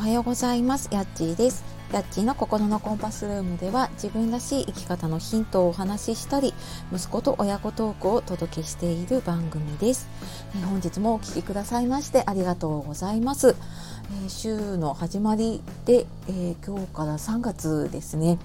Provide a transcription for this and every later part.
おはようございます。やっちーです。やっちーの心のコンパスルームでは自分らしい生き方のヒントをお話ししたり息子と親子トークをお届けしている番組です。え本日もお聴きくださいましてありがとうございます、えー、週の始まりで、えー、今日から3月ですね。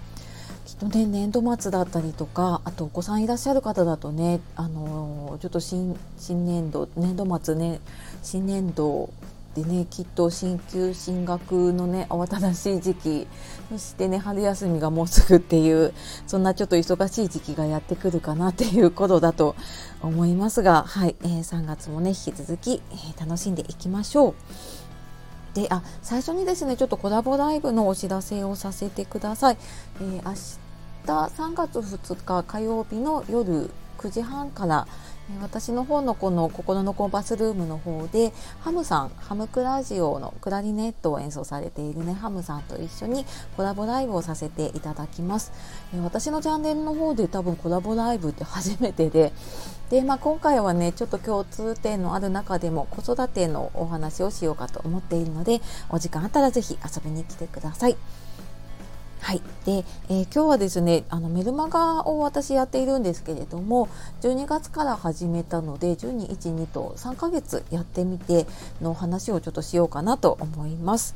きっとね年度末だったりとかあとお子さんいらっしゃる方だとねあのー、ちょっと新新年度年度末ね新年度でねきっと進級進学のね慌ただしい時期そしてね春休みがもうすぐっていうそんなちょっと忙しい時期がやってくるかなっていうことだと思いますがはい、えー、3月もね引き続き、えー、楽しんでいきましょう。であ最初にですねちょっとコラボライブのお知らせをさせてください。えー、明日3月2日火曜日の夜9時半から私の方のこの心のコンパスルームの方でハムさんハムクラジオのクラリネットを演奏されているねハムさんと一緒にコラボライブをさせていただきます私のチャンネルの方で多分コラボライブって初めてでで、まあ、今回はねちょっと共通点のある中でも子育てのお話をしようかと思っているのでお時間あったら是非遊びに来てください。はい、で、えー、今日はですねあのメルマガを私やっているんですけれども12月から始めたので1212と3ヶ月やってみての話をちょっとしようかなと思います。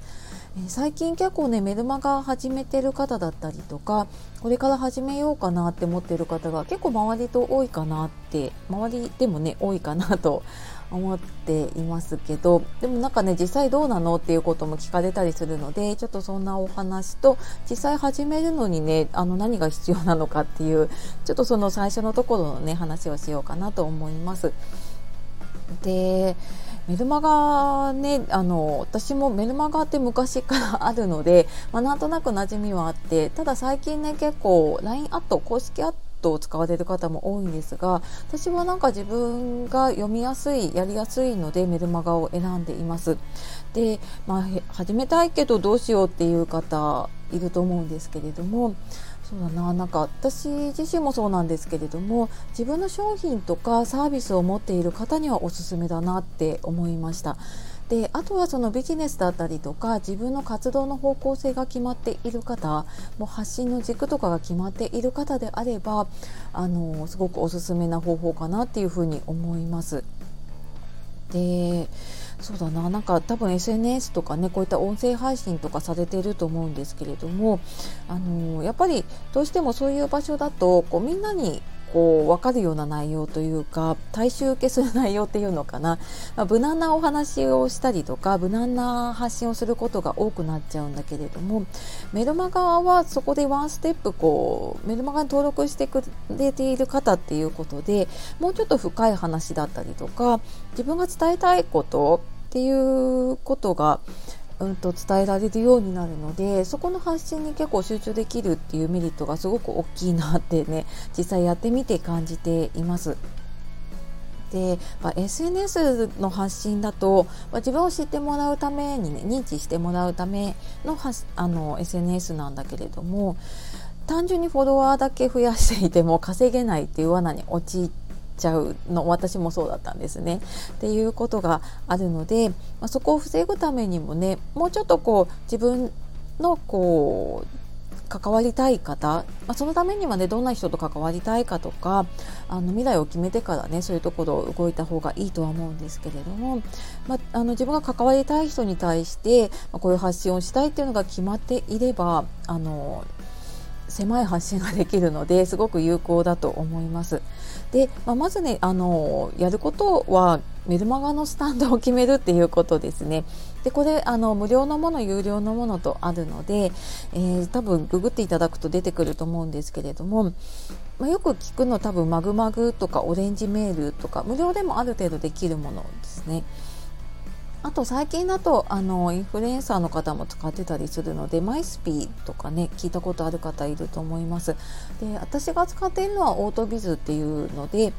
えー、最近結構ねメルマガ始めてる方だったりとかこれから始めようかなって思ってる方が結構周りと多いかなって周りでもね多いかなと思っていますけどでもなんかね実際どうなのっていうことも聞かれたりするのでちょっとそんなお話と実際始めるのにねあの何が必要なのかっていうちょっとその最初のところのね話をしようかなと思います。でメルマガねあの私もメルマガって昔からあるので、まあ、なんとなく馴染みはあってただ最近ね結構 LINE アット公式アットトを使われる方も多いんですが私はなんか自分が読みやすいやりやすいのでメルマガを選んでいます。で、まあ、始めたいけどどうしようっていう方いると思うんですけれどもそうだななんか私自身もそうなんですけれども自分の商品とかサービスを持っている方にはおすすめだなって思いました。であとはそのビジネスだったりとか自分の活動の方向性が決まっている方もう発信の軸とかが決まっている方であればあのすごくおすすめな方法かなっていうふうに思います。でそうだななんか多分 SNS とかねこういった音声配信とかされていると思うんですけれどもあのやっぱりどうしてもそういう場所だとこうみんなにこう分かるような内容というか大衆受けする内容っていうのかな、まあ、無難なお話をしたりとか無難な発信をすることが多くなっちゃうんだけれどもメルマガはそこでワンステップこうメルマガに登録してくれている方っていうことでもうちょっと深い話だったりとか自分が伝えたいことっていうことがうんと伝えられるようになるのでそこの発信に結構集中できるっていうメリットがすごく大きいなってね 実際やってみて感じています。で、まあ、SNS の発信だと、まあ、自分を知ってもらうためにね認知してもらうためのあの SNS なんだけれども単純にフォロワーだけ増やしていても稼げないっていう罠に陥ってちゃうの私もそうだったんですね。っていうことがあるので、まあ、そこを防ぐためにもねもうちょっとこう自分のこう関わりたい方、まあ、そのためにはねどんな人と関わりたいかとかあの未来を決めてからねそういうところを動いた方がいいとは思うんですけれども、まあ、あの自分が関わりたい人に対して、まあ、こういう発信をしたいっていうのが決まっていればあの狭い発信ができるのですごく有効だと思います。で、まあ、まずねあのやることはメルマガのスタンドを決めるっていうことですね。でこれあの無料のもの有料のものとあるので、えー、多分ググっていただくと出てくると思うんですけれども、まあ、よく聞くの多分マグマグとかオレンジメールとか無料でもある程度できるものですね。あと最近だとあのインフルエンサーの方も使ってたりするのでマイスピーとかね聞いたことある方いると思います。で私が使っているのはオートビズっていうので、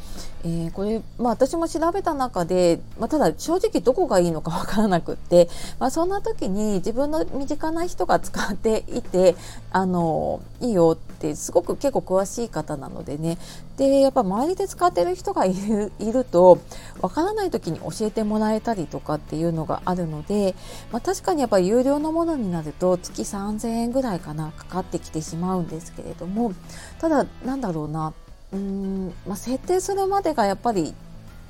えー、これ、まあ、私も調べた中で、まあ、ただ正直どこがいいのかわからなくって、まあ、そんな時に自分の身近な人が使っていてあのいいよってすごく結構詳しい方なのでね。でやっぱ周りで使ってる人がいるいるとわからない時に教えてもらえたりとかっていううのがあるので、まあ、確かにやっぱり有料のものになると月3000円ぐらいかなかかってきてしまうんですけれどもただなんだろうなうん、まあ、設定するまでがやっぱり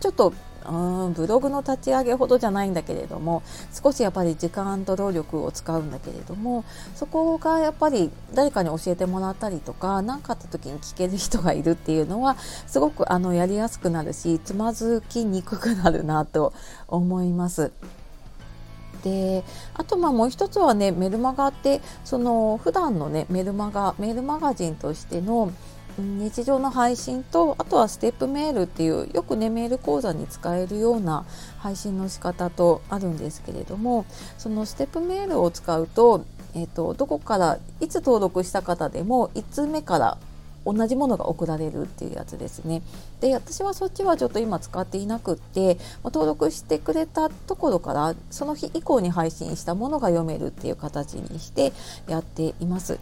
ちょっとうんブログの立ち上げほどじゃないんだけれども少しやっぱり時間と労力を使うんだけれどもそこがやっぱり誰かに教えてもらったりとか何かあった時に聞ける人がいるっていうのはすごくあのやりやすくなるしつまずきにくくなるなと思います。であとまあもう一つはねメルマガってその普段のねメルマガメールマガジンとしての日常の配信とあとはステップメールっていうよくねメール講座に使えるような配信の仕方とあるんですけれどもそのステップメールを使うと,、えーと、どこからいつ登録した方でも1通目から同じものが送られるっていうやつですね。で私はそっちはちょっと今使っていなくって登録してくれたところからその日以降に配信したものが読めるっていう形にしてやっています。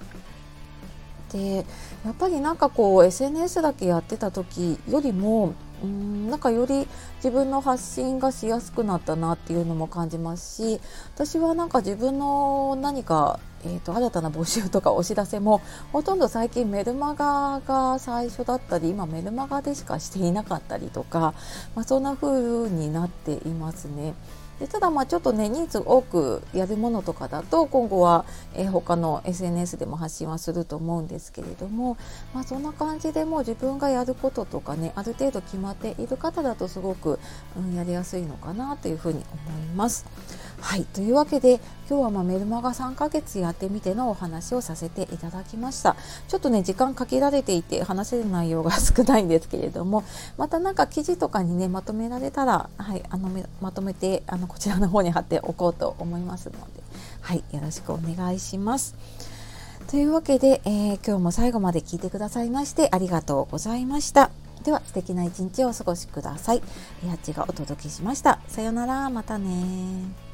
でやっぱりなんかこう SNS だけやってた時よりもうんなんかより自分の発信がしやすくなったなっていうのも感じますし私はなんか自分の何か、えーと、新たな募集とかお知らせもほとんど最近メルマガが最初だったり今メルマガでしかしていなかったりとか、まあ、そんな風になっていますね。でただまあちょっとね人数多くやるものとかだと今後は、え、他の SNS でも発信はすると思うんですけれども、まあ、そんな感じでもう自分がやることとかねある程度決まっている方だとすごく、うん、やりやすいのかなというふうに思います。はいというわけで今日はまメルマガ3ヶ月やってみてのお話をさせていただきましたちょっとね時間限られていて話せる内容が少ないんですけれどもまたなんか記事とかにねまとめられたら、はい、あのまとめてあのこちらの方に貼っておこうと思いますので、はい、よろしくお願いします。というわけで、えー、今日も最後まで聞いてくださいましてありがとうございました。では素敵な一日をお過ごしください。やっちがお届けしました。さようなら、またね